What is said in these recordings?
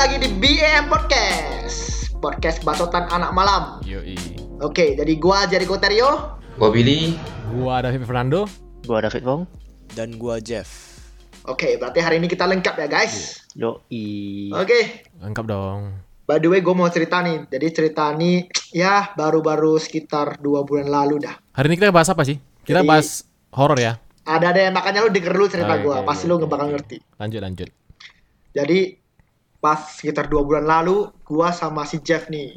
lagi di BM Podcast Podcast Bacotan Anak Malam Yoi. Oke, jadi gua Jericho Terio Gua Billy. Gua David Fernando. Gua David Wong. dan gua Jeff. Oke, berarti hari ini kita lengkap ya guys Yoi. Oke, Lengkap dong. by the way gue mau cerita nih Jadi cerita nih, ya baru-baru sekitar dua bulan lalu dah Hari ini kita bahas apa sih? Kita Jadi- bahas horor ya. Ada deh, makanya lu denger dulu cerita oke, Pasti lu nggak bakal ngerti Lanjut lanjut. Jadi pas sekitar dua bulan lalu Gua sama si Jeff nih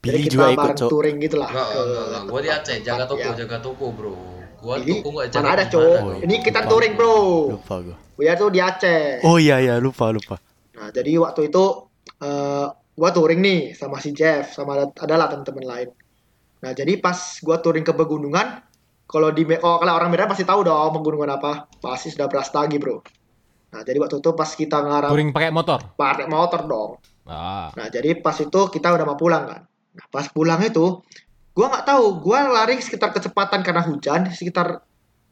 Jadi Billy kita juga ikut, bareng Cok. touring gitu lah Enggak, enggak, enggak. Gua di Aceh, jaga toko, Ya. jaga toko, Bro. Gua Ini toko enggak jaga. mana ada cowok mana. Ini kita Lupa. touring bro Lupa gua. Gua tuh di Aceh Oh iya iya lupa lupa. Nah, jadi waktu itu eh gua touring nih sama si Jeff, sama ada adalah teman-teman lain. Nah, jadi pas gua touring ke pegunungan, kalau di Me- oh kalau orang Medan pasti tahu dong pegunungan apa. Pasti sudah Brastagi, Bro. Nah, jadi waktu itu pas kita ngarap Touring pakai motor. pakai motor dong. Ah. Nah, jadi pas itu kita udah mau pulang kan. Nah, pas pulang itu gua nggak tahu, gua lari sekitar kecepatan karena hujan sekitar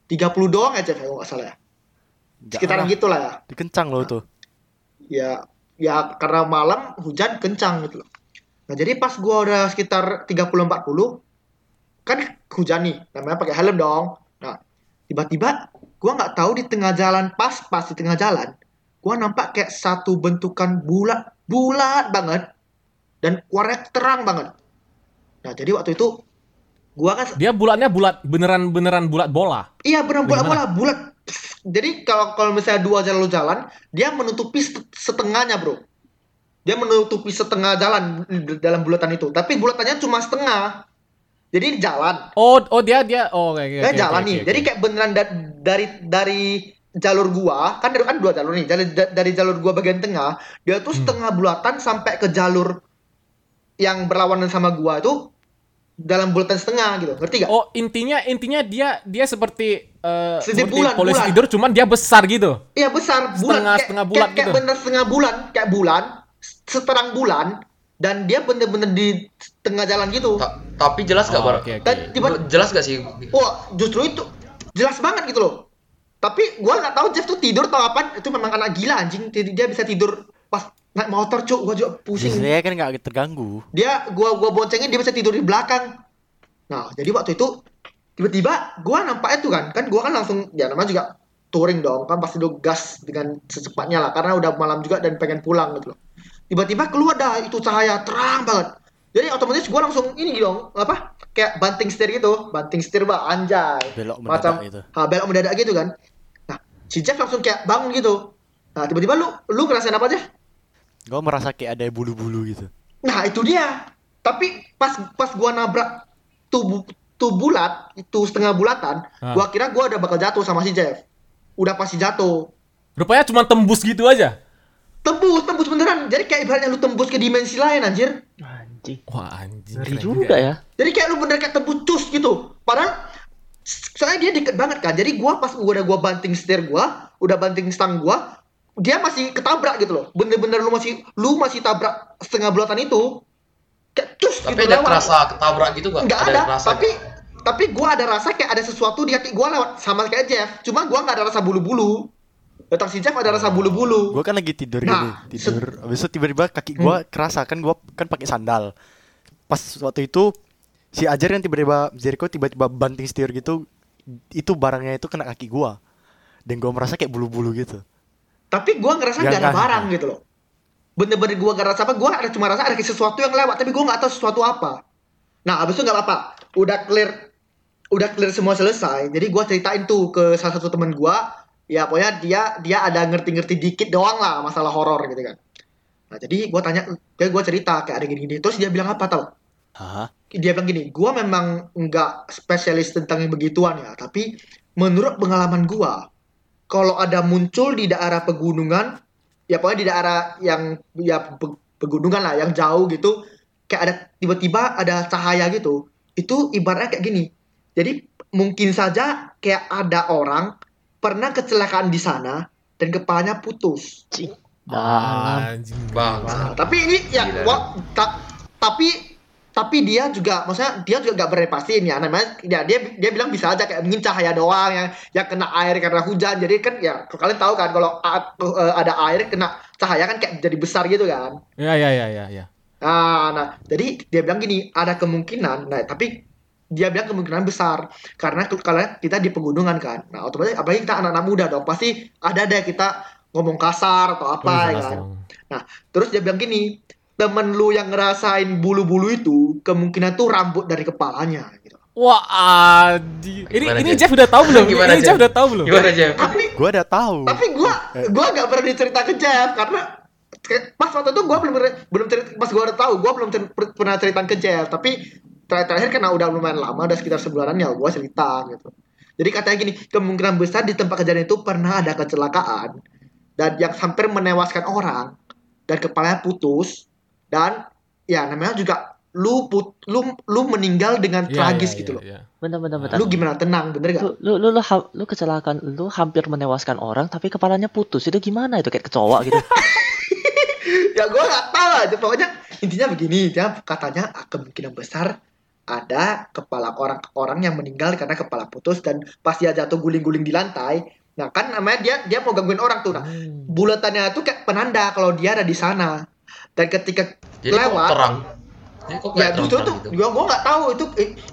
30 doang ya, Jeff, kalau nggak salah ya. Sekitaran Jangan. gitu lah ya. Dikencang lo tuh. ya ya karena malam hujan kencang gitu loh. Nah, jadi pas gua udah sekitar 30 40 kan hujan nih, namanya pakai helm dong. Nah, tiba-tiba gua nggak tahu di tengah jalan pas pas di tengah jalan, gua nampak kayak satu bentukan bulat bulat banget dan warnanya terang banget. Nah, jadi waktu itu gua kan Dia bulatnya bulat beneran beneran bulat bola. Iya bola Gimana? bola bulat. Jadi kalau kalau misalnya dua jalur jalan, dia menutupi set- setengahnya bro. Dia menutupi setengah jalan dalam bulatan itu. Tapi bulatannya cuma setengah. Jadi jalan. Oh oh dia dia oh oke oke. Dia oke, jalan oke, nih. oke. Jadi kayak beneran dari dari jalur gua kan dari kan dua jalur nih. Dari dari jalur gua bagian tengah, dia tuh Hmm. setengah bulatan sampai ke jalur yang berlawanan sama gua itu dalam bulatan setengah gitu. Ngerti gak? Oh intinya intinya dia dia seperti eh, Seperti bulan, polisi bulan. tidur cuman dia besar gitu. Iya besar bulan Setengah- kayak, setengah bulat kayak, kayak gitu. bener setengah bulan kayak bulan seterang bulan dan dia bener-bener di tengah jalan gitu. Ta- tapi jelas gak, Oh, Bar? oke oke. Dan tiba Jelas gak sih? wah justru itu jelas banget gitu loh. Tapi gua nggak tahu Jeff tuh tidur atau apa itu memang anak gila anjing Jadi dia bisa tidur pas naik motor cuk gua juga pusing. Biasanya kan nggak terganggu. Dia gua gua boncengin dia bisa tidur di belakang. Nah, jadi waktu itu tiba-tiba gua nampaknya tuh kan, kan gua kan langsung ya namanya juga touring dong, kan pasti udah gas dengan secepatnya lah karena udah malam juga dan pengen pulang gitu loh. Tiba-tiba keluar dah itu cahaya terang banget. Jadi otomatis gua langsung ini dong, apa? Kayak banting setir gitu, banting setir bah anjay. Belok mendadak Macam gitu. ha, belok mendadak gitu kan. Nah, si Jeff langsung kayak bangun gitu. Nah, tiba-tiba lu lu ngerasain apa aja? Gua merasa kayak ada bulu-bulu gitu. Nah itu dia. Tapi pas pas gua nabrak tubuh tuh bulat itu setengah bulatan, Ah. gua kira gua udah bakal jatuh sama si Jeff. Udah pasti jatuh. Rupanya cuma tembus gitu aja. Tembus, tembus beneran. Jadi kayak ibaratnya lu tembus ke dimensi lain anjir. Anjing. Wah anjing. Ngeri juga ya. Jadi kayak lu bener kayak tembus cus gitu. Padahal soalnya dia deket banget kan. Jadi gua pas udah gua banting setir gua, udah banting stang gua, dia masih ketabrak gitu loh. Bener-bener lu masih lu masih tabrak setengah bulatan itu. Kayak cus Tapi gitu ada lewat. kerasa ketabrak gitu gak? nggak ada, kerasa tapi tapi gua ada rasa kayak ada sesuatu di hati gua lewat sama kayak Jeff cuma gua nggak ada rasa bulu-bulu datang si Jeff ada rasa bulu-bulu Gua kan lagi tidur Nah, gini, tidur. Habis itu tiba-tiba kaki gua kerasa kan gua kan pakai sandal. Pas waktu itu si Ajar yang tiba-tiba Jericho tiba-tiba banting setir gitu, itu barangnya itu kena kaki gua. Dan gua merasa kayak bulu-bulu gitu. tapi gua ngerasa Ya, nggak ada barang gitu loh bener-bener gua nggak rasa apa gua ada cuma rasa ada sesuatu yang lewat tapi gua nggak tahu sesuatu apa nah abis itu nggak apa-apa udah clear udah clear semua selesai jadi gua ceritain tuh ke salah satu temen gua ya pokoknya dia dia ada ngerti-ngerti dikit doang lah masalah horor gitu kan nah jadi gua tanya dia gua cerita kayak ada gini-gini terus dia bilang apa tau Hah? dia bilang gini, gua memang nggak spesialis tentang yang begituan ya, tapi menurut pengalaman gua, kalau ada muncul di daerah pegunungan, ya pokoknya di daerah yang ya pe- pegunungan lah, yang jauh gitu, kayak ada tiba-tiba ada cahaya gitu, itu ibaratnya kayak gini. Jadi mungkin saja kayak ada orang pernah kecelakaan di sana dan kepalanya putus. Ah, Anjing. Bang. Nah, tapi ini ya gua ta- tapi tapi dia juga maksudnya dia juga gak berani pastiin ya namanya ya dia dia bilang bisa aja kayak mungkin cahaya doang yang yang kena air karena hujan jadi kan ya kalian tahu kan kalau a- eh, ada air kena cahaya kan kayak jadi besar gitu kan Ya ya ya ya ya. Nah, nah, jadi dia bilang gini, ada kemungkinan, nah tapi dia bilang kemungkinan besar karena kalau kita di pegunungan kan. Nah, otomatis apalagi kita anak-anak muda dong, pasti ada deh kita ngomong kasar atau apa Oh, ya kan. Nah, terus dia bilang gini, temen lu yang ngerasain bulu-bulu itu kemungkinan tuh rambut dari kepalanya gitu. Wah, adi. Ini Gimana, ini Jeff? Jeff udah tahu belum? Gimana, ini Jeff? Jeff udah tahu belum? Gimana Jeff? Tapi Gua udah tahu. tapi gua gua gak berani cerita ke Jeff karena pas waktu itu gua belum belum cerita, pas gua udah tahu gua belum cer- per- pernah cerita ke Jeff tapi terakhir, terakhir karena udah lumayan lama udah sekitar sebulanan ya gua cerita gitu jadi katanya gini kemungkinan besar di tempat kejadian itu pernah ada kecelakaan dan yang hampir menewaskan orang dan kepalanya putus dan ya namanya juga lu put, lu lu meninggal dengan Iya, tragis iya, gitu iya, loh iya. Bentar, bentar, bentar. lu gimana tenang bener gak Lu, lu, lu, lu, lu kecelakaan, lu hampir menewaskan orang, tapi kepalanya putus. Itu gimana itu kayak kecoa gitu? ya gue gak tahu aja pokoknya intinya begini dia katanya ah, kemungkinan besar ada kepala orang orang yang meninggal karena kepala putus dan pas dia jatuh guling-guling di lantai nah kan namanya dia dia mau gangguin orang tuh nah Hmm. bulatannya tuh kayak penanda kalau dia ada di sana dan ketika Jadi kok lewat terang? Jadi kok ya justru terang tuh gitu? gua gua nggak tahu itu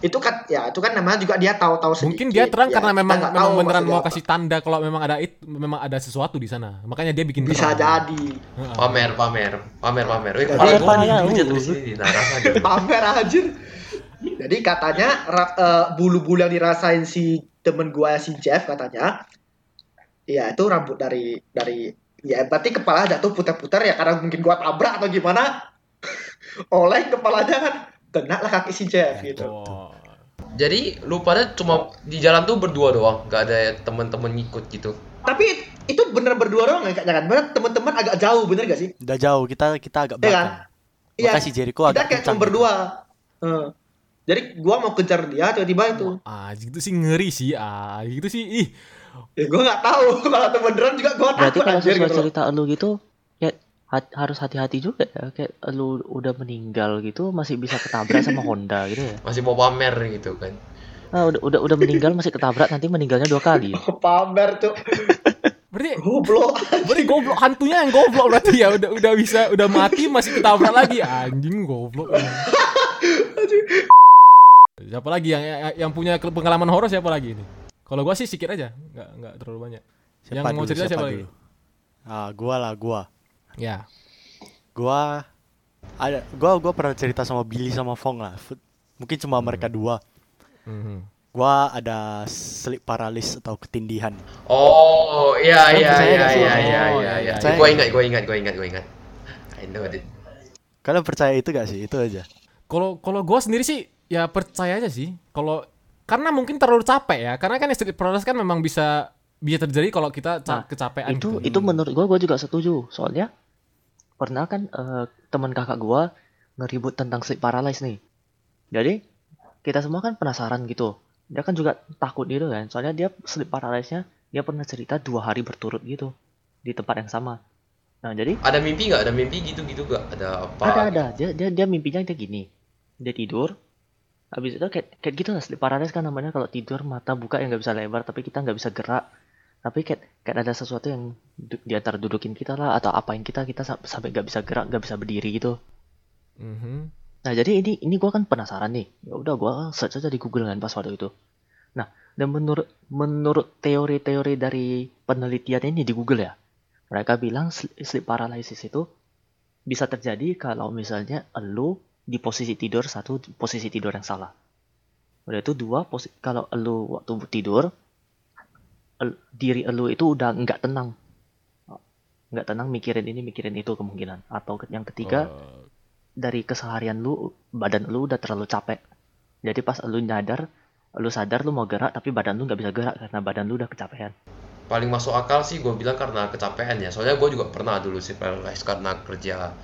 itu kan ya itu kan namanya juga dia tahu-tahu sedikit Mungkin dia terang Ya, karena memang memang tahu beneran mau apa. kasih tanda kalau memang ada itu memang ada sesuatu di sana. Makanya dia bikin bisa terang. jadi. Pamer, pamer, pamer, pamer. Wih, kepala gua sini. Pamer anjir jadi katanya ra- eh, bulu-bulu yang dirasain si temen gua si Jeff katanya ya itu rambut dari dari ya berarti kepala jatuh putar-putar ya karena mungkin gua tabrak atau gimana oleh kepalanya kan kena lah kaki si Jeff gitu Oh. Jadi lu pada cuma di jalan tuh berdua doang, gak ada temen-temen ngikut gitu. tapi itu bener berdua doang ya kayaknya kan bener teman-teman agak jauh bener gak sih Udah jauh kita kita agak Iya kan? belakang. Iya. Makanya si Jericho kita agak kayak kencang. cuma berdua Eh. Jadi gua mau kejar dia tiba-tiba itu Ah, gitu sih ngeri sih. Ah, gitu sih. Ih, ya gua nggak tahu kalau itu beneran juga gua Berarti takut kalau anjir gitu cerita lu gitu, ya ha- harus hati-hati juga ya. Kayak lu udah meninggal gitu, masih bisa ketabrak sama Honda gitu ya. Masih mau pamer gitu kan. Nah, udah, udah, udah meninggal masih ketabrak, nanti meninggalnya dua kali. pamer tuh berarti goblok berarti goblok hantunya yang goblok berarti ya udah udah bisa udah mati masih ketabrak lagi anjing goblok. siapa lagi yang yang, punya pengalaman horor siapa lagi ini? Kalau gua sih sikit aja, nggak nggak terlalu banyak. Siapa yang mau dulu, cerita siapa, siapa lagi? dulu? Ah, gua lah gua. Ya. Gua ada gua gua pernah cerita sama Billy sama Fong lah. Mungkin cuma mereka dua. Mhm. Gua ada sleep paralysis atau ketindihan. Oh, iya Kalian iya iya sih? iya Oh, iya iya, iya iya. Gua ingat, gua ingat, gua ingat, gua ingat. I know it. Kalian percaya itu gak sih? Itu aja. Kalau kalau gua sendiri sih ya percaya aja sih. Kalau karena mungkin terlalu capek ya. Karena kan sleep paralysis kan memang bisa bisa terjadi kalau kita ca- Nah, kecapean itu gitu. itu menurut gua gua juga setuju soalnya pernah kan eh, teman kakak gua ngeribut tentang sleep paralysis nih jadi kita semua kan penasaran gitu dia kan juga takut gitu kan soalnya dia sleep paralysisnya dia pernah cerita dua hari berturut gitu di tempat yang sama nah jadi Ada mimpi nggak? Ada mimpi gitu-gitu nggak? Ada apa? ada ada dia dia dia mimpinya dia gini dia tidur habis itu kayak kayak gitu lah sleep paralysis kan namanya kalau tidur mata buka yang nggak bisa lebar tapi kita nggak bisa gerak. Tapi kayak kayak ada sesuatu yang du- di antara dudukin kita lah atau apain kita kita sam- sampai nggak bisa gerak nggak bisa berdiri gitu. Mhm. nah jadi ini ini gua kan penasaran nih. Ya udah gua search aja di Google kan pas waktu itu. Nah dan menurut menurut teori-teori dari penelitian ini di Google ya mereka bilang sl- sleep paralysis itu bisa terjadi kalau misalnya elu di posisi tidur satu di posisi tidur yang salah. Udah itu dua posi kalau elu waktu tidur el- diri elu itu udah nggak tenang. Nggak tenang mikirin ini mikirin itu kemungkinan. Atau yang ketiga Oh, dari keseharian lu badan lu udah terlalu capek. Jadi pas lu nyadar lu sadar lu mau gerak tapi badan lu nggak bisa gerak karena badan lu udah kecapean. Paling masuk akal sih gue bilang karena kecapean ya. Soalnya gue juga pernah dulu paralysis karena kerja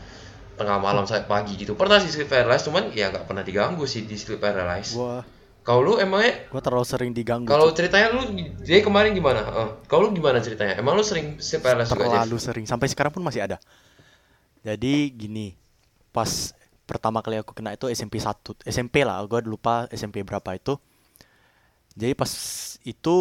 tengah malam sampai pagi gitu. Pernah sih sleep paralysis, cuman ya nggak pernah diganggu sih di sleep paralysis. Gua Kalau lu emangnya gua terlalu sering diganggu. kalau ceritanya lu dia kemarin gimana? Eh, kalau lu gimana ceritanya? Emang lu sering sleep paralysis juga, terlalu sering sampai sekarang pun masih ada. Jadi gini, pas pertama kali aku kena itu SMP 1 SMP lah gue lupa SMP berapa itu jadi pas itu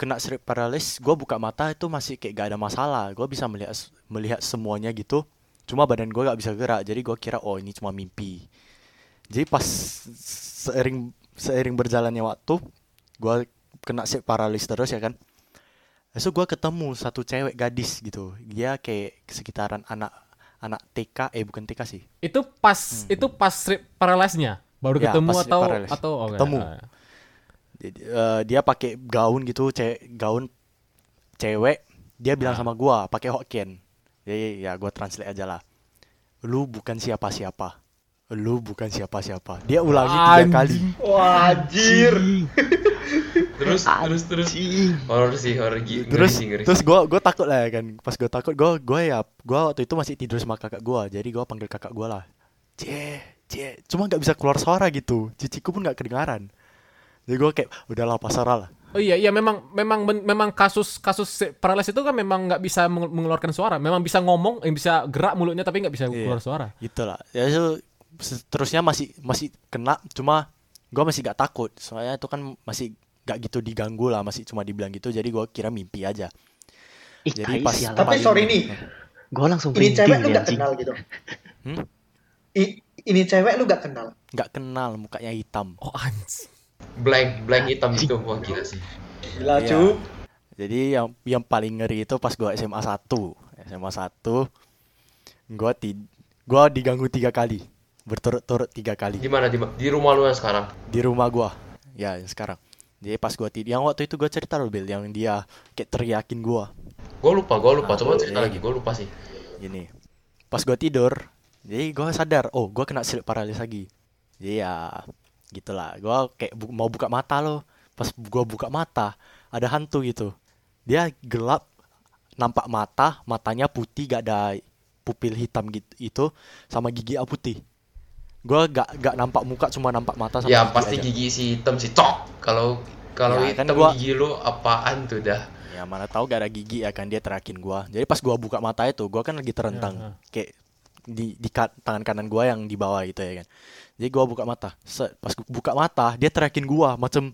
kena sleep paralysis gue buka mata itu masih kayak gak ada masalah gue bisa melihat melihat semuanya gitu cuma badan gue gak bisa gerak jadi gue kira oh ini cuma mimpi jadi pas seiring seiring berjalannya waktu gue kena sleep paralysis terus ya kan Besok gue ketemu satu cewek gadis gitu dia kayak sekitaran anak anak TK eh bukan TK sih Itu pas itu pas strip baru Hmm. Ya, ketemu atau paralysis. atau oh. Ketemu. Ah. Jadi, eh, dia pakai gaun gitu cewek gaun cewek dia bilang Ah. sama gua pakai Hokkien jadi ya gua translate aja lah. Lu bukan siapa-siapa. Lu bukan siapa-siapa. Dia ulangi tiga kali. Wajir. Terus terus terus. Horor sih horor gi- ngeri terus ngeri. terus gua gua takut lah ya kan. Pas gua takut gua gua ya gua waktu itu masih tidur sama kakak gua. Jadi gua panggil kakak gua lah. Cie cie. Cuma nggak bisa keluar suara gitu. Ciciku pun nggak kedengaran. Jadi gua kayak udahlah pasrah lah Oh iya iya memang memang memang kasus kasus se- paralysis itu kan memang nggak bisa meng- mengeluarkan suara. Memang bisa ngomong, yang bisa gerak mulutnya tapi nggak bisa Iya. keluar suara. gitu lah ya itu seterusnya masih masih kena cuma gua masih gak takut soalnya itu kan masih gak gitu diganggu lah masih cuma dibilang gitu jadi gua kira mimpi aja Ih, jadi pas sialan. Tapi sorry nih, Gue langsung ini cewek lu gak kenal gitu. Hmm? I- ini cewek lu gak kenal. nggak kenal mukanya hitam Oh anjing. Blank blank hitam itu. wah gila sih. Gila cu. jadi yang yang paling ngeri itu pas gua SMA 1 SMA 1 gua ti gua diganggu tiga kali. Berturut-turut tiga kali. Di mana di, di rumah lu yang sekarang? di rumah gua. Ya yang sekarang. Jadi pas gua tidur yang waktu itu gua cerita loh Bill yang dia kayak teriakin gua. Gue lupa, gue lupa. Ah, Coba cerita lagi, gue lupa sih. gini. Pas gua tidur jadi gua sadar oh gua kena sleep paralysis lagi. Jadi ya gitulah gua kayak bu- mau buka mata loh pas gua buka mata ada hantu gitu dia gelap nampak mata matanya putih gak ada pupil hitam gitu itu sama gigi putih gua gak gak nampak muka cuma nampak mata sama Ya gigi pasti aja. gigi si hitam si cok. Kalau kalau Ya, kan hitam gua- gigi lu apaan tuh dah? Ya mana tahu gak ada gigi ya kan dia terakin gua. Jadi pas gua buka mata itu, gua kan lagi Ya, terentang kayak di di tangan kanan gua yang di bawah gitu ya kan. Jadi gua buka mata. Set, pas gua buka mata, dia terakin gua macam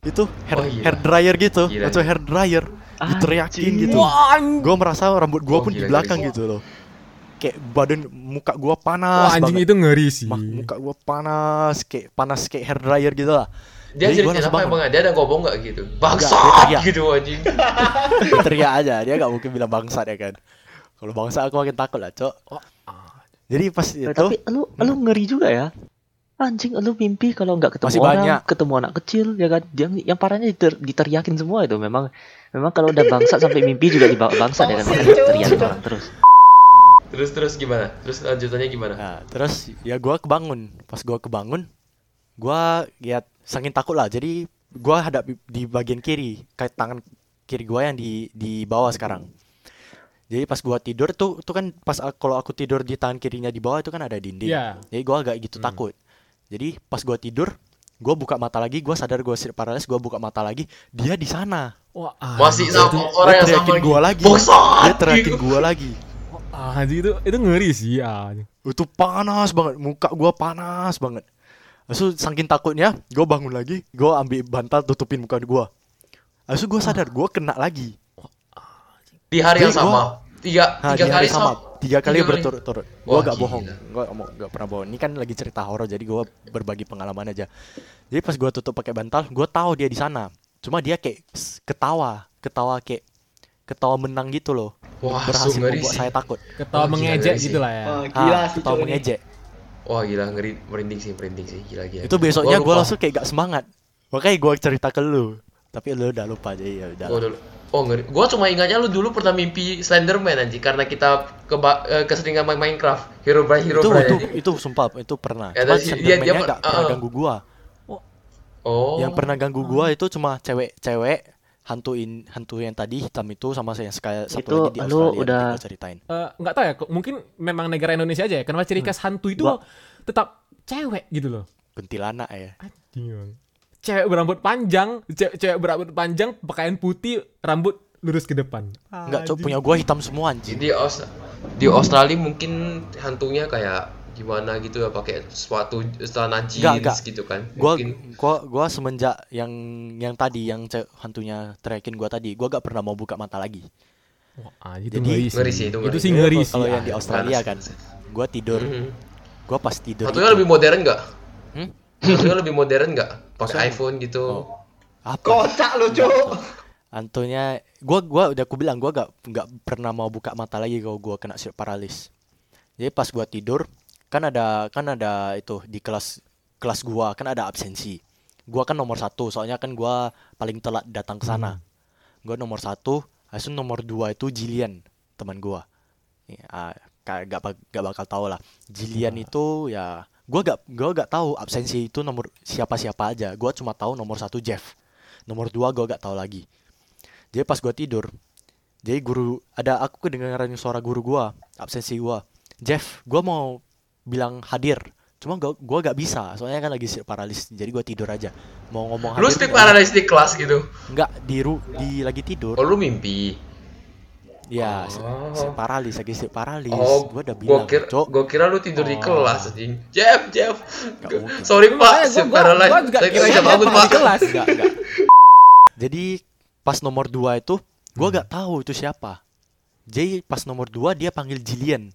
itu hair, Oh, iya. hair dryer gitu, Gila, macam hair dryer. Diteriakin Anjing. gitu. Wah. Gua merasa rambut gua Oh, pun di gila, belakang gila. gitu loh. Kayak badan muka gua Wah, panas anjing banget. itu ngeri sih. Muka gua panas kayak panas kayak hair dryer gitu lah. Dia Jadi ceritain apa emang? Dia ada ngomong gak gitu? dia teriak. gitu anjing. Dia teriak aja, dia gak mungkin bilang bangsat ya kan. Kalau bangsat aku makin takut lah, Cok. Oh, ah. Jadi pas Eh, itu tapi lu lu ngeri juga ya. Anjing lu mimpi kalau nggak ketemu Masih orang, banyak. ketemu anak kecil ya kan. Yang yang parahnya diter, diteriakin semua itu memang memang kalau udah bangsat sampai mimpi juga dibawa bangsat ya kan teriakin orang terus. Terus terus gimana? Terus lanjutannya gimana? Nah, terus ya gua kebangun. Pas gua kebangun, gua ya saking takut lah. Jadi gua hadap di- di bagian kiri, kayak tangan kiri gua yang di di bawah sekarang. Jadi pas gua tidur tuh tuh kan pas kalau aku tidur di tangan kirinya di bawah itu kan ada dinding. Iya. Jadi gua agak gitu Hmm. takut. Jadi pas gua tidur, gua buka mata lagi, gua sadar gua sleep paralysis, gua buka mata lagi, dia di sana. Wah, Masih sama orang yang sama gua lagi. Bangsat Dia teriakin gitu. gua lagi. Wah, anjing itu itu ngeri sih ya. Itu panas banget, muka gua panas banget. Lalu saking takutnya, gua bangun lagi, gua ambil bantal tutupin muka gua. Lalu gua sadar gua kena lagi. Di hari yang gua- sama. Tiga Nah, tiga kali hari sama, tiga kali berturut-turut. Gua Wah, gak gila. bohong, gua mau gak pernah bohong. Ini kan lagi cerita horor, jadi gua berbagi pengalaman aja. Jadi pas gua tutup pakai bantal, gua tahu dia di sana. Cuma dia kayak ketawa, ketawa kayak ketawa menang gitu loh. Wah, Berhasil membuat sih. saya takut. Ketawa Wah, gila, mengejek sih. gitu lah ya. Wah, gila Ah, sih ketawa mengejek. Wah gila ngeri merinding sih merinding sih gila gila. Itu besoknya lupa. langsung kayak gak semangat. Makanya gua cerita ke lu. Tapi lu udah lupa jadi ya udah. Gua dulu. Oh ngeri. Gua cuma ingatnya lu dulu pernah mimpi Slenderman anjing karena kita keba eh, keseringan main Minecraft. Hero by Hero itu by itu anjing. itu sumpah itu pernah. Ya, Cuma dia- Slenderman-nya dia- nggak pernah uh-uh. ganggu gua. Oh. Yang pernah ganggu gua itu cuma cewek-cewek hantuin hantu yang tadi hitam itu sama yang sekali satu Itu lagi di lu Australia udah- nanti gua ceritain. Eh, nggak tahu ya, kok mungkin memang negara Indonesia aja ya. Kenapa ciri khas hantu itu Gua- tetap cewek gitu loh. Kuntilanak ya. Anjing. Cewek berambut panjang, cewek, cewek berambut panjang, pakaian putih, rambut lurus ke depan. Enggak, cok punya gua hitam semua anjing. di Aus di Australia mungkin hantunya kayak gimana gitu ya pakai sepatu celana jeans Nggak, nggak. gitu kan Gua Mungkin- gua gua semenjak yang yang tadi yang ce- hantunya teriakin gua tadi, gua gak pernah mau buka mata lagi. Wah, itu Jadi- ngeri sih. Ngeri itu ngeri. sih ngeri sih. Kalau yang di ah. Australia kan, gua tidur, Mhm. gua pas tidur. Satunya itu- lebih modern nggak? Hmm? Satunya lebih modern nggak? Pakai iPhone gitu. Oh. apa? Kocak lu, Cuk. Antonya, gua gua udah aku bilang gua gak nggak pernah mau buka mata lagi kalau gua kena sleep paralysis. Jadi pas gua tidur, kan ada kan ada itu di kelas kelas gua kan ada absensi. Gua kan nomor satu, soalnya kan gua paling telat datang ke sana. Gua nomor satu, habis itu nomor dua itu Jilian teman gua. Ya, ah, gak, bak- gak bakal tahu lah. Jilian itu ya gua gak gua gak tahu absensi itu nomor siapa siapa aja. Gua cuma tahu nomor satu Jeff. Nomor dua gua gak tahu lagi. Jadi pas gua tidur, jadi guru ada aku kedengaran suara guru gua, absensi gua. Jeff, gua mau bilang hadir. Cuma gua, gua gak bisa, soalnya kan lagi sleep paralysis. Jadi gua tidur aja. Mau ngomong Lu sleep nggak- paralysis di kelas gitu. Enggak, di ru di lagi tidur. Oh lu mimpi. Ya, Oh. sleep paralysis lagi sleep paralysis. Oh, gua udah gua bilang, kira, Cok. gua kira lu tidur di Oh. kelas anjing. Jeff, Jeff. Sorry Pak, Makanya sleep gua- gua- gua juga Saya kira dia bangun Pak. kelas. Enggak, enggak. Jadi pas nomor dua itu, gua gak tahu itu siapa. Jadi pas nomor dua dia panggil Jillian.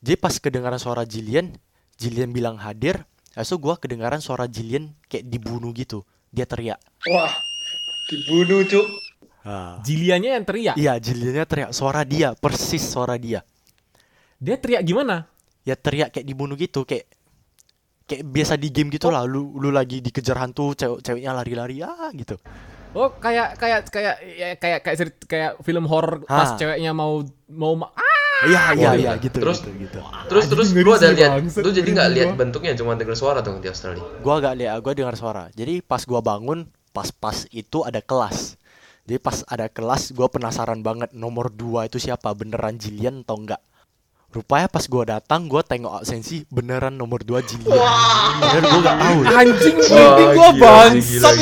Jadi pas kedengaran suara Jillian, Jillian bilang hadir. Lalu gua kedengaran suara Jillian kayak dibunuh gitu. Dia teriak. Wah, dibunuh, Cuk. Ah. Jiliannya yang teriak. Iya, Jilliannya teriak. Suara dia, persis suara dia. Dia teriak gimana? Ya teriak kayak dibunuh gitu, kayak kayak biasa di game gitu lah. Lu lu lagi dikejar hantu, cewek ceweknya lari-lari ah gitu. Oh, kayak kayak kayak ya, kayak kayak cerit- kayak film horor pas ceweknya mau mau ma- ah! Iya, iya, Oh, iya iya. gitu, Terus- gitu, gitu. Terus terus lu ngeri ada lihat, lu jadi nggak gua. lihat bentuknya cuma dengar suara dong di Australia. Gua gak lihat, gua dengar suara. Jadi pas gua bangun, pas-pas itu ada kelas. Jadi pas ada kelas, gua penasaran banget nomor 2 itu siapa, beneran Jillian atau enggak. Rupanya pas gua datang, gua tengok absensi beneran nomor 2 Jillian. Bener gua gak tahu. Anjing Wah, gila, bangsat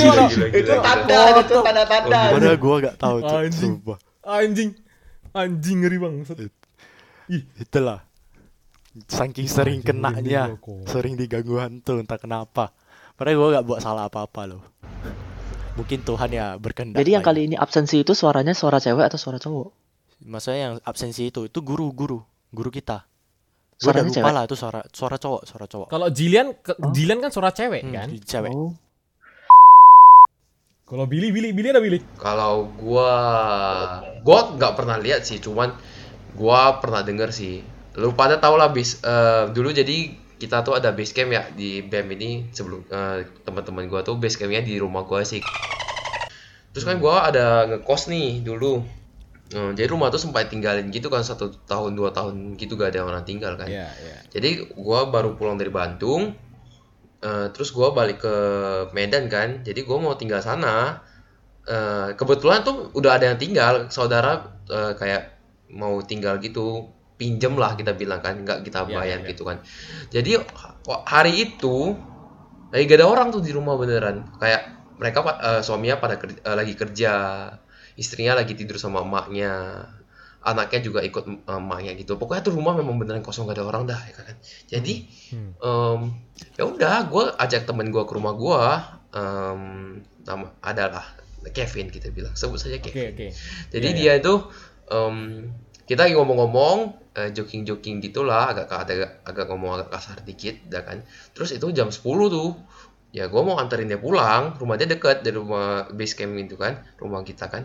Itu tanda, itu tanda-tanda. Bener gua gak tahu. Cuk, Anjing. sumpah. Anjing. Anjing ngeri banget. Itulah. Saking sering Anjing, kenanya, sering diganggu hantu entah kenapa. Padahal gua gak buat salah apa-apa loh. Mungkin Tuhan ya berkehendak. Jadi yang lagi. kali ini absensi itu suaranya suara cewek atau suara cowok? Maksudnya yang absensi itu itu guru-guru, guru kita. Gua udah Suaranya lupa cewek. lah itu suara suara cowok, suara cowok. Kalau Jilian ke- Jilian kan suara cewek Hmm, kan? cewek. Oh. Kalau Billy Billy Billy ada Billy. Kalau gua gua nggak pernah lihat sih, cuman gua pernah denger sih. Lu pada tau lah bis eh, dulu jadi kita tuh ada base camp ya di BEM ini sebelum eh, teman-teman gua tuh base campnya di rumah gua sih. Terus kan gua ada ngekos nih dulu. Eh, jadi rumah tuh sempat tinggalin gitu kan satu tahun dua tahun gitu gak ada orang tinggal kan. Iya, iya. Jadi gua baru pulang dari Bandung, eh, terus gua balik ke Medan kan. Jadi gua mau tinggal sana. Eh, kebetulan tuh udah ada yang tinggal, saudara eh, kayak mau tinggal gitu, pinjem lah kita bilang kan, nggak kita Iya, bayar iya. gitu kan. Jadi ha- hari itu lagi gak ada orang tuh di rumah beneran. Kayak mereka eh, suaminya pada ker- eh, lagi kerja, istrinya lagi tidur sama emaknya anaknya juga ikut eh, emaknya gitu pokoknya tuh rumah memang beneran kosong gak ada orang dah ya kan jadi Hmm. em, ya udah gue ajak temen gue ke rumah gue em, nama adalah Kevin kita bilang sebut saja Kevin oke. jadi Iya, dia itu em, kita lagi ngomong-ngomong eh, joking-joking gitulah agak agak agak ngomong agak kasar dikit ya kan? Terus itu jam 10 tuh ya gue mau anterin dia pulang rumah dia dekat dari rumah base camp itu kan rumah kita kan.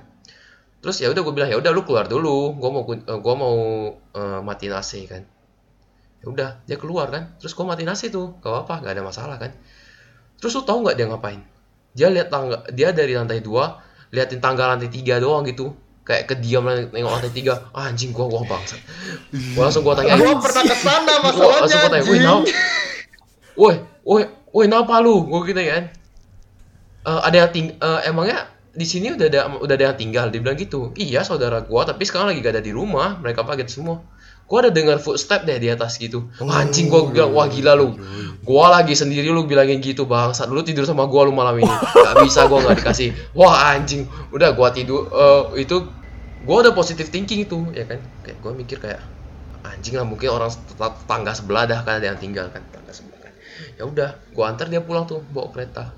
Terus ya udah gue bilang ya udah lu keluar dulu gue mau eh, gua mau eh, matiin AC kan. Ya udah dia keluar kan terus gue matiin AC tuh gak apa-apa gak ada masalah kan. Terus lu tahu nggak dia ngapain? Dia lihat tangga dia dari lantai dua liatin tangga lantai tiga doang gitu kayak kediam lah nengok lantai tiga. Ah, anjing gua gua bangsat. Gua langsung gua tanya Gua pernah ke sana Gua langsung masalahnya. gua tanya woi nau woi woi woi napa lu? Gua gitu kan. "Eh, ada yang ting eh, emangnya di sini udah ada udah ada yang tinggal? Dia bilang gitu. Iya saudara gua tapi sekarang lagi gak ada di rumah. Mereka pakai semua gua ada dengar footstep deh di atas gitu. Anjing gua bilang wah gila lu. gua lagi sendiri lu bilangin gitu bangsat. Lu tidur sama gua lu malam ini. Gak bisa gua nggak dikasih. Wah anjing. Udah gua tidur eh, itu gua udah positive thinking itu ya kan? Kayak gua mikir kayak anjing lah mungkin orang tet- tetangga sebelah dah kan ada yang tinggal kan tetangga sebelah kan. Ya udah gua antar dia pulang tuh bawa kereta.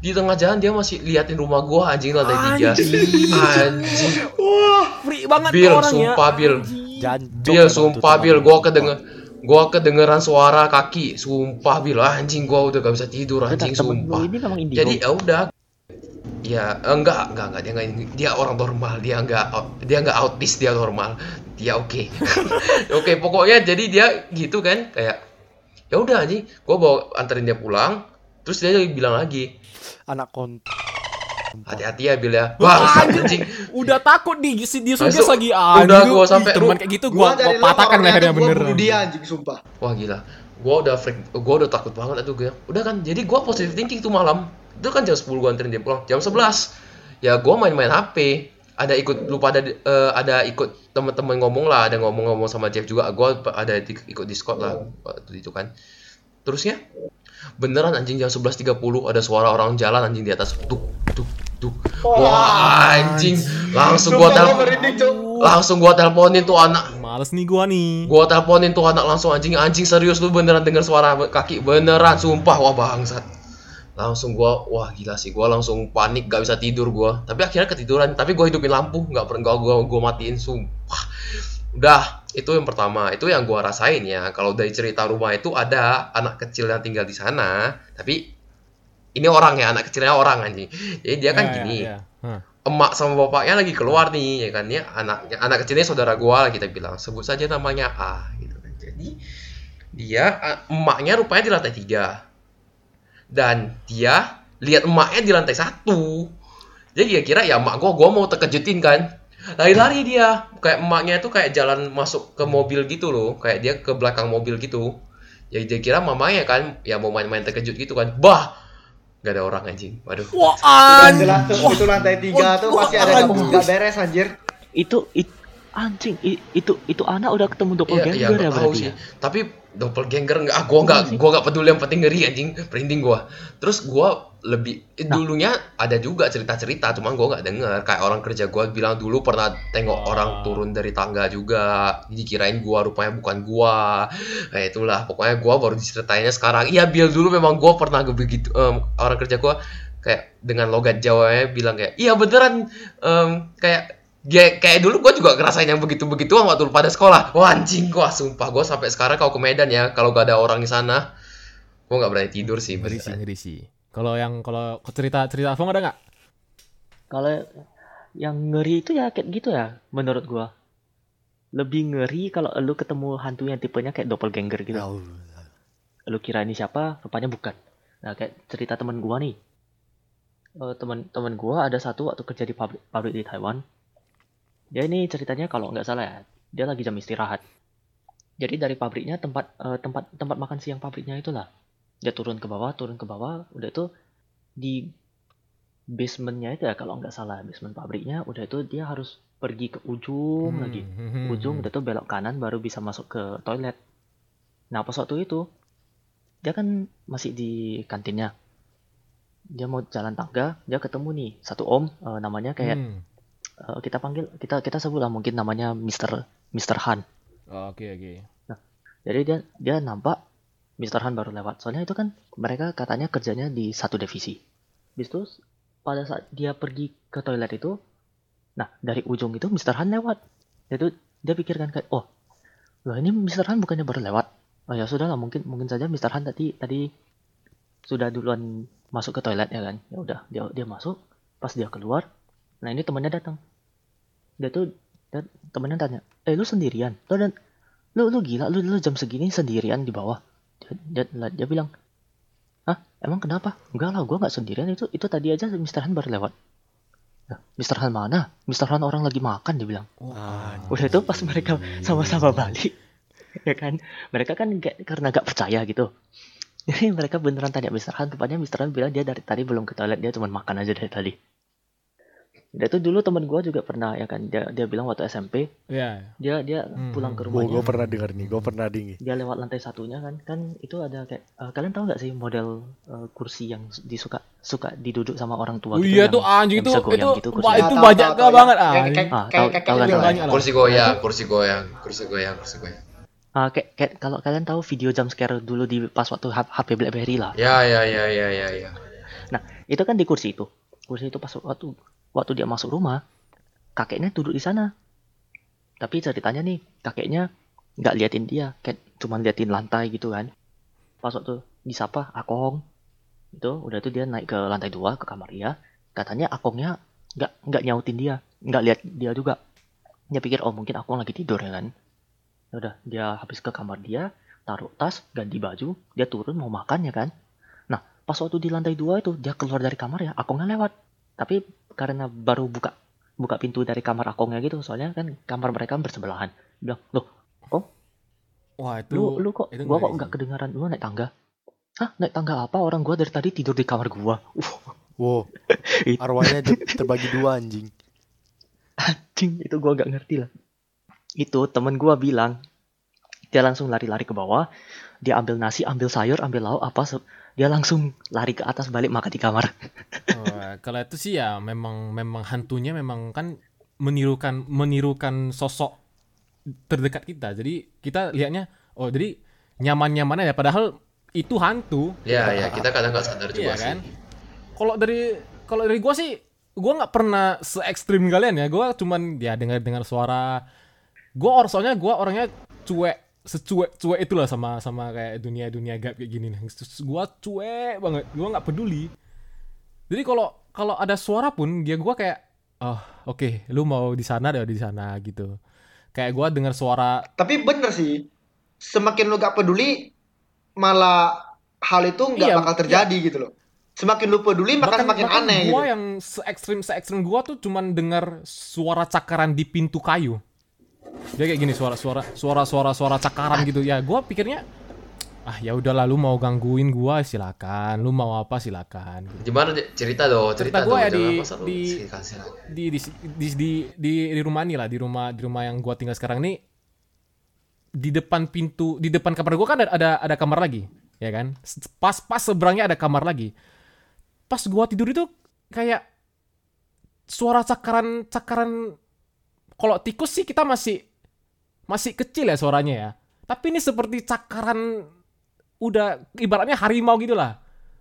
Di tengah jalan dia masih liatin rumah gua anjing lantai tiga. Anjing. Free banget Bil, tuh orangnya. sumpah, Bil. Jancok Bil, emang sumpah Bil, gua kedenger gua kedengeran suara kaki, sumpah Bil, anjing gua udah gak bisa tidur Bentar, anjing lu sumpah. ini memang indigo. Jadi ya udah. Ya enggak, enggak, enggak dia enggak dia orang normal, dia enggak dia enggak autis, dia normal. Dia oke. oke, pokoknya jadi dia gitu kan kayak ya udah anjing, gua bawa anterin dia pulang, terus dia bilang lagi, anak kon hati-hati ya Bil ya. Wah, anjing. Udah takut di si dia Langsung, lagi udah anjing. gua Ih, sampai teman kayak gitu Gua gua, gua patahkan lehernya gua bener. bunuh dia anjing sumpah. Wah gila, gua udah freak, gua udah takut banget itu gue. Udah kan, jadi gua positive thinking tuh malam. Itu kan jam 10 gua anterin dia pulang. Jam 11, ya gua main-main HP. Ada ikut lupa ada eh, ada ikut temen-temen ngomong lah, ada ngomong-ngomong sama Jeff juga. Gua ada di- ikut Discord lah waktu itu kan. Terusnya beneran anjing jam 11.30 ada suara orang jalan anjing di atas tuk tuk. Wah, anjing. Langsung gua telepon langsung gua teleponin tuh anak Males nih gua nih. Gua teleponin tuh anak langsung anjing anjing serius lu beneran denger suara kaki beneran sumpah wah bangsat. Langsung gua wah gila sih gua langsung panik gak bisa tidur gua. Tapi akhirnya ketiduran tapi gua hidupin lampu nggak pernah gua, gua gua matiin sumpah. Udah itu yang pertama itu yang gua rasain ya kalau dari cerita rumah itu ada anak kecil yang tinggal di sana tapi ini orang ya anak kecilnya orang anjing. Jadi dia kan Ya, ya, gini ya. Hah. emak sama bapaknya lagi keluar nih ya kan ya. Anaknya anak kecilnya saudara gua lah kita bilang. Sebut saja namanya A gitu kan. Jadi dia emaknya rupanya di lantai tiga. Dan dia lihat emaknya di lantai satu. Jadi dia kira ya emak gua gua mau terkejutin kan. Lari-lari dia. Kayak emaknya itu kayak jalan masuk ke mobil gitu loh. Kayak dia ke belakang mobil gitu. Jadi dia kira mamanya kan ya mau main-main terkejut gitu kan. Bah gak ada orang anjing waduh Wah, anjing. itu lantai tiga tuh pasti ada yang nggak beres anjir. Itu it, anjing itu itu anak udah ketemu Iya, doppelganger iya, ya gua tahu berarti sih. ya. Tapi doppelganger enggak, ah, gua enggak, Iya sih. gua enggak peduli yang penting ngeri anjing, merinding gua. Terus gua lebih eh, Nah. dulunya ada juga cerita-cerita, cuman gua enggak denger. Kayak orang kerja gua bilang dulu pernah tengok Oh. orang turun dari tangga juga, dikirain gua rupanya bukan gua. Nah, itulah, pokoknya gua baru diceritainnya sekarang. Iya, Bill dulu memang gua pernah begitu em, orang kerja gua kayak dengan logat Jawanya bilang kayak, "Iya beneran em, kayak Ya, kayak dulu gue juga ngerasain yang begitu-begitu waktu lu pada sekolah. Wah anjing gua sumpah gue sampai sekarang kalau ke Medan ya kalau gak ada orang di sana gue nggak berani tidur sih. Ngeri sih, beneran. ngeri sih. Kalau yang kalau cerita cerita Alfong ada nggak? Kalau yang ngeri itu ya kayak gitu ya menurut gua. Lebih ngeri kalau lu ketemu hantu yang tipenya kayak doppelganger gitu. Lu kira ini siapa, rupanya bukan. Nah, kayak cerita teman gua nih. Eh, teman-teman gua ada satu waktu kerja di pabrik, pabrik di Taiwan. Dia ini ceritanya kalau nggak salah ya, dia lagi jam istirahat. Jadi dari pabriknya tempat eh, tempat tempat makan siang pabriknya itulah. Dia turun ke bawah, turun ke bawah, udah itu di basementnya itu ya kalau nggak salah basement pabriknya udah itu dia harus pergi ke ujung Hmm, lagi hmm, hmm, ujung udah tuh belok kanan baru bisa masuk ke toilet nah pas waktu itu dia kan masih di kantinnya dia mau jalan tangga dia ketemu nih satu om eh, namanya kayak Hmm. Eh, kita panggil kita kita sebut lah mungkin namanya Mr. Mr. Han Oh, Oke, oke. jadi dia dia nampak Mr. Han baru lewat soalnya itu kan mereka katanya kerjanya di satu divisi Habis itu pada saat dia pergi ke toilet itu nah dari ujung itu Mr. Han lewat tuh dia pikirkan kayak oh loh ini Mr. Han bukannya baru lewat oh ya sudah lah mungkin mungkin saja Mr. Han tadi tadi sudah duluan masuk ke toilet ya kan ya udah dia dia masuk pas dia keluar nah ini temannya datang dia tuh dia, temannya tanya eh lu sendirian lu dan lu lu gila lu lu jam segini sendirian di bawah dia, dia, dia bilang Hah? Emang kenapa? Enggak lah, gua nggak sendirian itu. Itu tadi aja Mr. Han baru lewat. Nah, Mr. Han mana? Mr. Han orang lagi makan, dia bilang. Udah itu pas mereka sama-sama balik, ya kan? Mereka kan nggak- karena gak percaya gitu. Jadi mereka beneran tanya Mr. Han, rupanya Mr. Han bilang dia dari tadi belum ke toilet, dia cuma makan aja dari tadi. Dia tuh dulu teman gua juga pernah ya kan, dia dia bilang waktu SMP, Iya. dia dia Hmm, pulang ke Gue rumahnya. pernah dengar nih, gue pernah dengar. dia lewat lantai satunya kan kan itu ada kayak eh, kalian tahu nggak sih model eh, kursi yang disuka suka diduduk sama orang tua Oh gitu iya yang- tuh anjing itu itu gitu wah, kursinya. itu Tahu, banyak tahu, tahu, banget ya. ah. Kayak- Ah, kayak kan, gitu kan. Kursi goyang, kursi goyang, kursi goyang, kursi goyang. Ah, kayak, kayak kalau kalian tahu video jump scare dulu di pas waktu H- HP BlackBerry lah. Ya ya ya ya ya ya. Nah, itu kan di kursi itu. Kursi itu pas waktu waktu dia masuk rumah, kakeknya duduk di sana. Tapi ceritanya nih, kakeknya nggak liatin dia, kayak cuma liatin lantai gitu kan. Pas waktu disapa Akong, itu udah tuh dia naik ke lantai dua ke kamar dia. Katanya Akongnya nggak nggak nyautin dia, nggak lihat dia juga. Dia pikir oh mungkin Akong lagi tidur ya kan. Ya Udah dia habis ke kamar dia, taruh tas, ganti baju, dia turun mau makan ya kan. Nah, pas waktu di lantai dua itu dia keluar dari kamar ya, Akongnya lewat. Tapi karena baru buka buka pintu dari kamar Akongnya gitu, soalnya kan kamar mereka bersebelahan. Dia bilang, loh, Wah itu lu lu kok itu gua kok nggak kedengaran lu naik tangga? Hah, naik tangga apa? Orang gua dari tadi tidur di kamar gua. Uh, Wow, arwahnya ter- terbagi dua anjing. anjing, itu gua nggak ngerti lah. Itu temen gua bilang, dia langsung lari-lari ke bawah, dia ambil nasi, ambil sayur, ambil lauk apa, dia langsung lari ke atas balik makan di kamar. Wah, kalau itu sih ya memang memang hantunya memang kan menirukan menirukan sosok terdekat kita. Jadi kita lihatnya oh jadi nyaman-nyaman aja padahal itu hantu. Ya ya kita kadang nggak sadar juga Iya sih. kan? Kalau dari kalau dari gua sih gua nggak pernah se ekstrim kalian ya. Gua cuman ya dengar dengar suara. Gua or soalnya gua orangnya cuek secuek cuek itulah sama sama kayak dunia dunia gaib kayak gini nih. Gua cuek banget. Gua nggak peduli. Jadi kalau kalau ada suara pun dia gua kayak oh oke lu mau di sana deh di sana gitu. Kayak gua dengar suara Tapi bener sih, semakin lu gak peduli, malah hal itu nggak Iya, bakal terjadi gitu loh. Semakin lu peduli, makan semakin bahkan aneh gua gitu. yang se ekstrim se ekstrim gua tuh cuman dengar suara cakaran di pintu kayu dia kayak gini suara suara suara cakaran gitu ya gua pikirnya ah ya udahlah lu mau gangguin gua silakan lu mau apa silakan gitu. Gimana Dek? cerita dong, Cerita cerita, gua ya di- di- silakan. di di, di di di di rumah ini lah di rumah di rumah yang gua tinggal sekarang ini di depan pintu di depan kamar gua kan ada ada, ada kamar lagi ya kan pas pas seberangnya ada kamar lagi pas gua tidur itu kayak suara cakaran cakaran kalau tikus sih kita masih masih kecil ya suaranya ya tapi ini seperti cakaran udah ibaratnya harimau gitu lah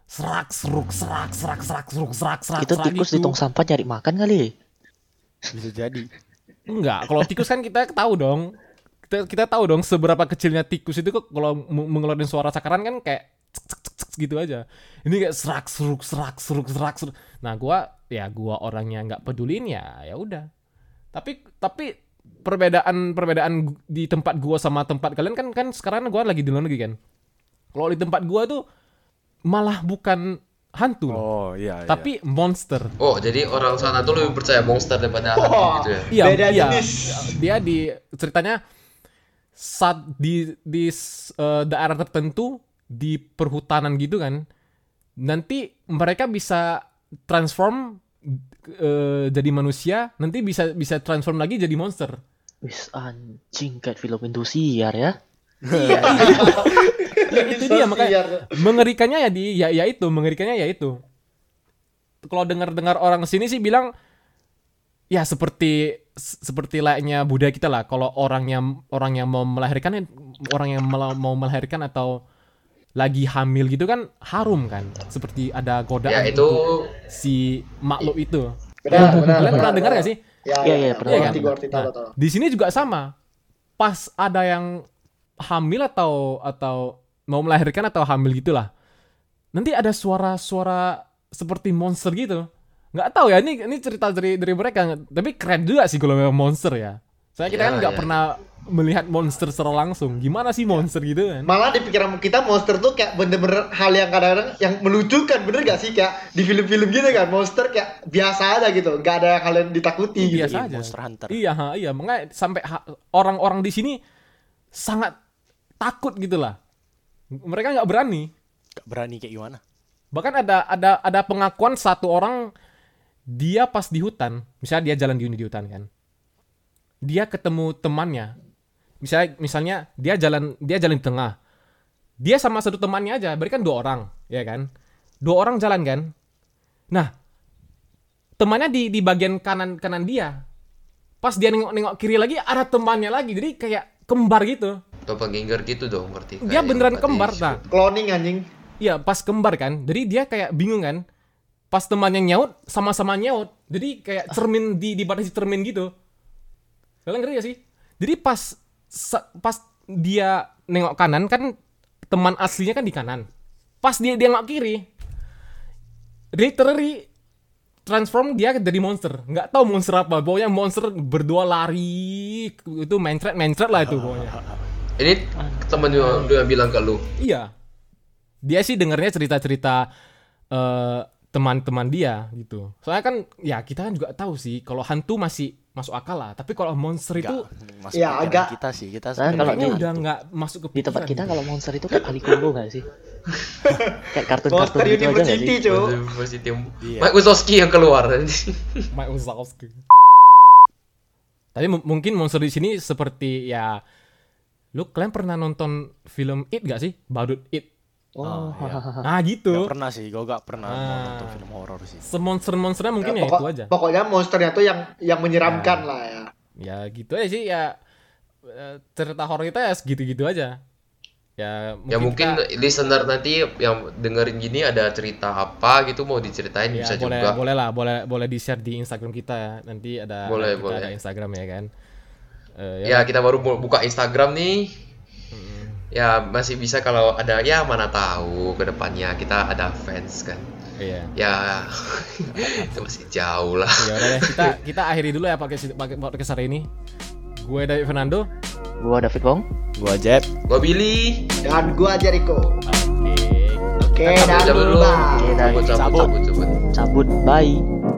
serak seruk serak serak serak seruk serak serak itu serak tikus di gitu. tong sampah nyari makan kali. Bisa jadi. Enggak, kalau tikus kan kita tahu dong. Kita, kita tahu dong seberapa kecilnya tikus itu kok kalau mengeluarkan suara cakaran kan kayak cek, cek, cek, cek gitu aja. Ini kayak serak seruk serak seruk serak seruk. Nah, gua ya gua orangnya nggak pedulin ya ya udah. Tapi tapi perbedaan perbedaan di tempat gua sama tempat kalian kan kan sekarang gua lagi di luar negeri kan. Kalau di tempat gua tuh malah bukan hantu, loh, Oh iya. iya. tapi monster. Oh, jadi orang sana tuh lebih percaya monster daripada hantu Wah. gitu ya. Iya, Beda iya. jenis. Dia di ceritanya saat di di eh, daerah tertentu di perhutanan gitu kan. Nanti mereka bisa transform eh, jadi manusia, nanti bisa bisa transform lagi jadi monster. Wis anjing kayak film Indosiar ya. Iya. ya, itu dia makanya mengerikannya ya di ya, ya itu mengerikannya ya itu kalau dengar-dengar orang sini sih bilang ya seperti seperti layaknya budaya kita lah kalau orang yang orang yang mau melahirkan orang yang mau melahirkan atau lagi hamil gitu kan harum kan seperti ada godaan Ya itu untuk si makhluk itu Benar, benar. kalian pernah benar, dengar benar. gak sih Ya, Iya, ya, iya, ya, pernah, Iya ngerti, kan? Nah, di sini juga sama. Pas ada yang hamil atau atau mau melahirkan atau hamil gitulah. Nanti ada suara-suara seperti monster gitu. Nggak tahu ya ini ini cerita dari dari mereka. Tapi keren juga sih kalau memang monster ya. Saya kita Ya, kan nggak ya. pernah melihat monster secara langsung. Gimana sih monster gitu kan? Malah di pikiran kita monster tuh kayak bener-bener hal yang kadang-kadang yang melucukan bener gak sih kayak di film-film gitu kan monster kayak biasa aja gitu nggak ada hal yang ditakuti gitu. Biasa Iya, aja. Monster Hunter. Iya, ha, iya. Makanya sampai orang-orang di sini sangat takut gitu lah. Mereka nggak berani. Gak berani kayak gimana? Bahkan ada ada ada pengakuan satu orang dia pas di hutan, misalnya dia jalan di, di hutan kan. Dia ketemu temannya. Misalnya misalnya dia jalan dia jalan di tengah. Dia sama satu temannya aja, berarti kan dua orang, ya kan? Dua orang jalan kan. Nah, temannya di di bagian kanan kanan dia. Pas dia nengok-nengok kiri lagi ada temannya lagi. Jadi kayak kembar gitu. doppelganger gitu dong berarti. Dia beneran kembar, nah. Cloning anjing. Iya, pas kembar kan. Jadi dia kayak bingung kan. Pas temannya nyaut, sama-sama nyaut. Jadi kayak cermin di dibatasi cermin gitu. Kalian ngerti gak sih? Jadi pas pas dia nengok kanan kan teman aslinya kan di kanan. Pas dia dia nengok kiri, literally transform dia jadi monster. Nggak tahu monster apa. Pokoknya monster berdua lari itu mencret mencret lah itu pokoknya. Ini temen lu yang bilang ke lu. Iya. Dia sih dengarnya cerita-cerita eh, teman-teman dia gitu. Soalnya kan ya kita kan juga tahu sih kalau hantu masih masuk akal lah. Tapi kalau monster itu Masuk Ya, agak- kita sih kita Nah, kalau di- udah nggak masuk ke Di tempat kita kalau monster itu kayak kali Kongo gak sih? kayak kartun-kartun gitu aja gak University, sih? University yang Iya. Mike Wazowski yang keluar. Mike Wazowski. Tapi mu- mungkin monster di sini seperti ya lu kalian pernah nonton film It gak sih? Badut It. Oh, iya. hahaha. Nah gitu. Gak pernah sih gue gak pernah Ah. nonton film horor sih Semonster-monsternya mungkin ya, Pokok- itu aja. Pokoknya monsternya tuh yang yang menyeramkan lah ya. Ya gitu aja sih ya eh, cerita horor kita ya segitu-gitu aja. Ya mungkin, ya mungkin kita- listener nanti yang dengerin gini ada cerita apa gitu mau diceritain ya, bisa boleh juga. boleh lah boleh boleh di share di Instagram kita ya. Nanti ada Boleh, kita boleh. ada Instagram ya kan. Eh, Ya kita baru buka Instagram nih. Ya masih bisa kalau ada ya mana tahu ke depannya kita ada fans kan. Iya. Ya itu masih jauh lah. Ya udah deh, kita kita akhiri dulu ya pakai pakai podcast hari ini. Gue David Fernando. Gua David Kong. Gue Jeb Gua Billy. Dan gua Jericho. Oke. Oke, Cabut, dan cabut dulu. Oke. Cabut, cabut, cabut, cabut. Cabut. Bye.